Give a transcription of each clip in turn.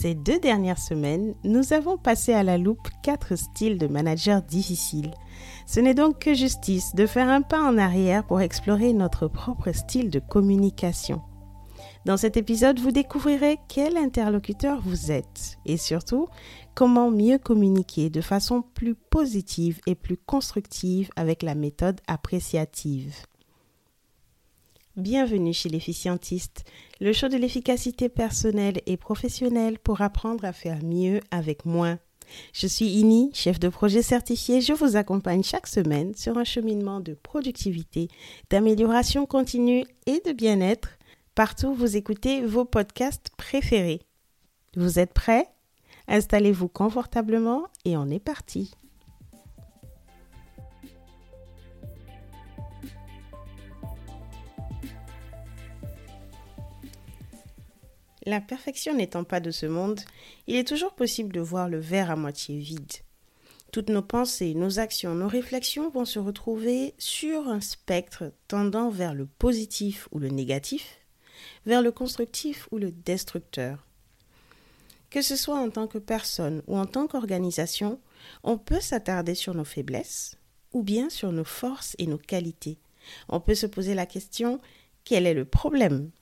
Ces deux dernières semaines, nous avons passé à la loupe quatre styles de managers difficiles. Ce n'est donc que justice de faire un pas en arrière pour explorer notre propre style de communication. Dans cet épisode, vous découvrirez quel interlocuteur vous êtes et surtout comment mieux communiquer de façon plus positive et plus constructive avec la méthode appréciative. Bienvenue chez l'efficientiste, le show de l'efficacité personnelle et professionnelle pour apprendre à faire mieux avec moins. Je suis Ini, chef de projet certifié. Je vous accompagne chaque semaine sur un cheminement de productivité, d'amélioration continue et de bien-être partout où vous écoutez vos podcasts préférés. Vous êtes prêts? Installez-vous confortablement et on est parti. La perfection n'étant pas de ce monde, il est toujours possible de voir le verre à moitié vide. Toutes nos pensées, nos actions, nos réflexions vont se retrouver sur un spectre tendant vers le positif ou le négatif, vers le constructif ou le destructeur. Que ce soit en tant que personne ou en tant qu'organisation, on peut s'attarder sur nos faiblesses ou bien sur nos forces et nos qualités. On peut se poser la question quel est le problème?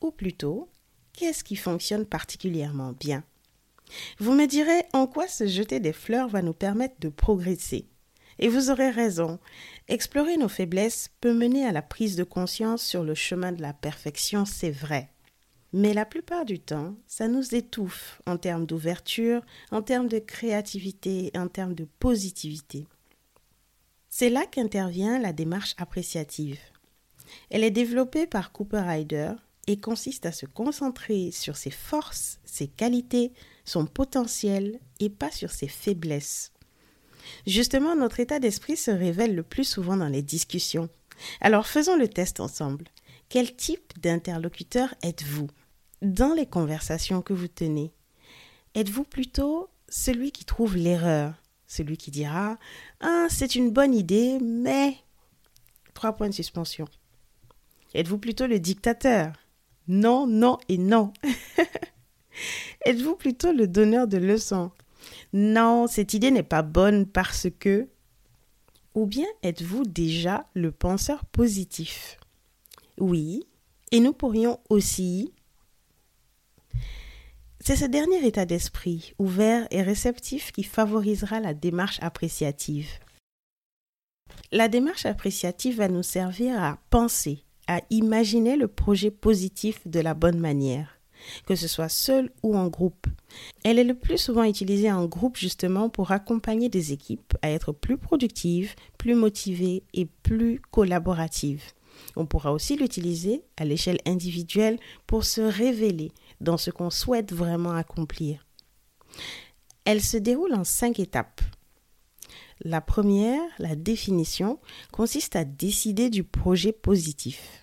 Ou plutôt, qu'est-ce qui fonctionne particulièrement bien? Vous me direz en quoi se jeter des fleurs va nous permettre de progresser? Et vous aurez raison. Explorer nos faiblesses peut mener à la prise de conscience sur le chemin de la perfection, c'est vrai. Mais la plupart du temps, ça nous étouffe en termes d'ouverture, en termes de créativité, en termes de positivité. C'est là qu'intervient la démarche appréciative. Elle est développée par Cooper Ryder et consiste à se concentrer sur ses forces, ses qualités, son potentiel et pas sur ses faiblesses. Justement, notre état d'esprit se révèle le plus souvent dans les discussions. Alors faisons le test ensemble. Quel type d'interlocuteur êtes-vous? Dans les conversations que vous tenez Êtes-vous plutôt celui qui trouve l'erreur, celui qui dira Ah, c'est une bonne idée, mais. Trois points de suspension. Êtes-vous plutôt le dictateur non, non et non. Êtes-vous plutôt le donneur de leçons? Non, cette idée n'est pas bonne parce que... Ou bien êtes-vous déjà le penseur positif? Oui, et nous pourrions aussi... C'est ce dernier état d'esprit, ouvert et réceptif, qui favorisera la démarche appréciative. La démarche appréciative va nous servir à penser, à imaginer le projet positif de la bonne manière, que ce soit seul ou en groupe. Elle est le plus souvent utilisée en groupe justement pour accompagner des équipes à être plus productives, plus motivées et plus collaboratives. On pourra aussi l'utiliser à l'échelle individuelle pour se révéler dans ce qu'on souhaite vraiment accomplir. Elle se déroule en cinq étapes. La première, la définition, consiste à décider du projet positif.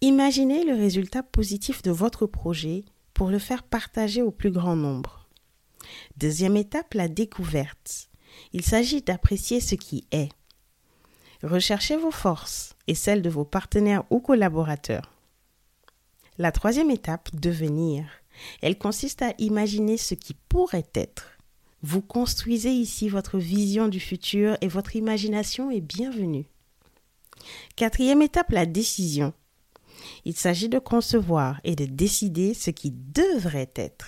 Imaginez le résultat positif de votre projet pour le faire partager au plus grand nombre. Deuxième étape, la découverte. Il s'agit d'apprécier ce qui est. Recherchez vos forces et celles de vos partenaires ou collaborateurs. La troisième étape, devenir. Elle consiste à imaginer ce qui pourrait être. Vous construisez ici votre vision du futur et votre imagination est bienvenue. Quatrième étape, la décision. Il s'agit de concevoir et de décider ce qui devrait être.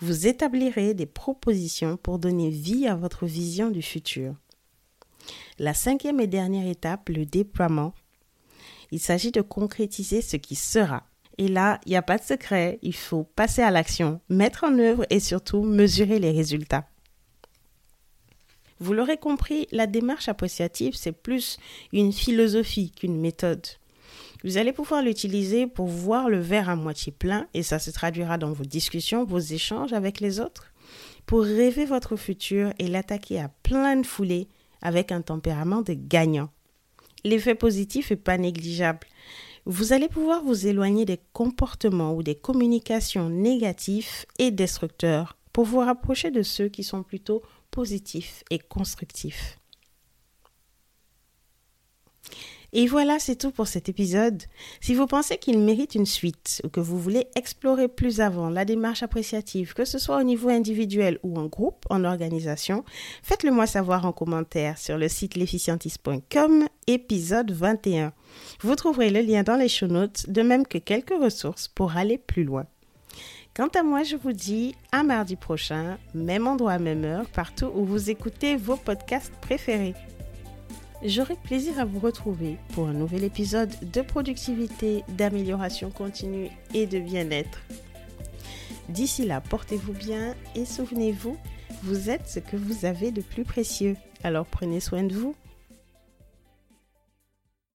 Vous établirez des propositions pour donner vie à votre vision du futur. La cinquième et dernière étape, le déploiement. Il s'agit de concrétiser ce qui sera. Et là, il n'y a pas de secret, il faut passer à l'action, mettre en œuvre et surtout mesurer les résultats. Vous l'aurez compris, la démarche appréciative, c'est plus une philosophie qu'une méthode. Vous allez pouvoir l'utiliser pour voir le verre à moitié plein, et ça se traduira dans vos discussions, vos échanges avec les autres, pour rêver votre futur et l'attaquer à plein de foulées avec un tempérament de gagnant. L'effet positif est pas négligeable. Vous allez pouvoir vous éloigner des comportements ou des communications négatifs et destructeurs pour vous rapprocher de ceux qui sont plutôt positif et constructif. Et voilà, c'est tout pour cet épisode. Si vous pensez qu'il mérite une suite ou que vous voulez explorer plus avant la démarche appréciative, que ce soit au niveau individuel ou en groupe, en organisation, faites-le moi savoir en commentaire sur le site l'efficientiste.com, épisode 21. Vous trouverez le lien dans les show notes, de même que quelques ressources pour aller plus loin. Quant à moi, je vous dis à mardi prochain, même endroit, même heure, partout où vous écoutez vos podcasts préférés. J'aurai plaisir à vous retrouver pour un nouvel épisode de productivité, d'amélioration continue et de bien-être. D'ici là, portez-vous bien et souvenez-vous, vous êtes ce que vous avez de plus précieux. Alors prenez soin de vous.